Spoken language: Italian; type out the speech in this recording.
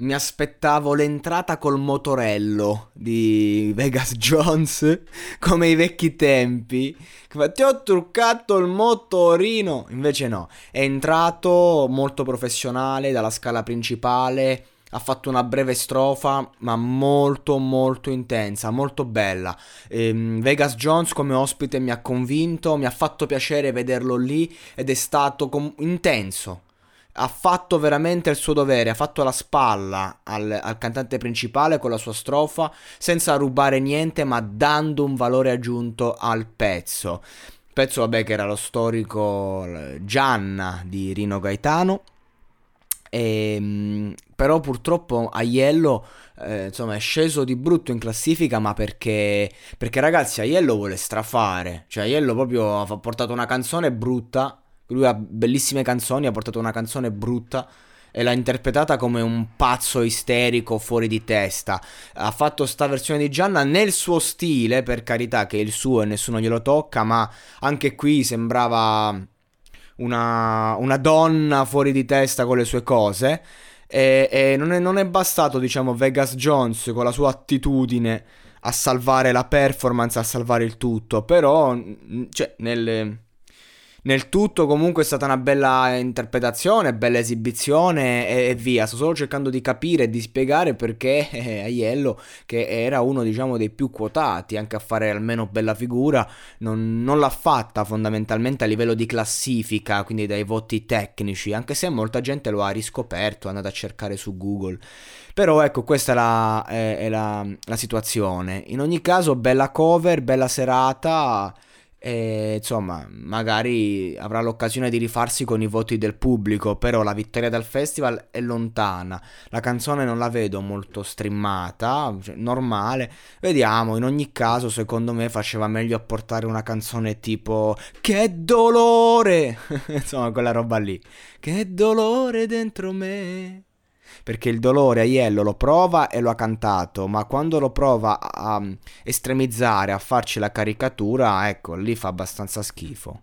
Mi aspettavo l'entrata col motorello di Vegas Jones, come i vecchi tempi. Ti ho truccato il motorino. Invece no, è entrato molto professionale dalla scala principale. Ha fatto una breve strofa, ma molto molto intensa, molto bella. Ehm, Vegas Jones come ospite mi ha convinto, mi ha fatto piacere vederlo lì ed è stato com- intenso ha fatto veramente il suo dovere, ha fatto la spalla al, al, cantante principale con la sua strofa, senza rubare niente, ma dando un valore aggiunto al pezzo. Pezzo, vabbè, che era lo storico Gianna di Rino Gaetano. E, ehm, però purtroppo Aiello eh, insomma è sceso di brutto in classifica ma perché perché ragazzi Aiello vuole strafare cioè Aiello proprio ha portato una canzone brutta lui ha bellissime canzoni, ha portato una canzone brutta e l'ha interpretata come un pazzo isterico fuori di testa. Ha fatto sta versione di Gianna nel suo stile, per carità, che è il suo e nessuno glielo tocca, ma anche qui sembrava una, una donna fuori di testa con le sue cose. E, e non, è, non, è, bastato, diciamo, Vegas Jones con la sua attitudine a salvare la performance, a salvare il tutto, però, cioè, nelle nel tutto comunque è stata una bella interpretazione, bella esibizione e, e via. Sto solo cercando di capire e di spiegare perché eh, Aiello, che era uno diciamo dei più quotati anche a fare almeno bella figura, non, non l'ha fatta fondamentalmente a livello di classifica, quindi dai voti tecnici, anche se molta gente lo ha riscoperto, è andata a cercare su Google. Però ecco, questa è, la, è, è la, la situazione. In ogni caso, bella cover, bella serata e insomma magari avrà l'occasione di rifarsi con i voti del pubblico però la vittoria dal festival è lontana. La canzone non la vedo molto streamata cioè, normale. Vediamo in ogni caso secondo me faceva meglio apportare una canzone tipo che dolore insomma quella roba lì. Che dolore dentro me perché il dolore Aiello lo prova e lo ha cantato, ma quando lo prova a estremizzare, a farci la caricatura, ecco, lì fa abbastanza schifo.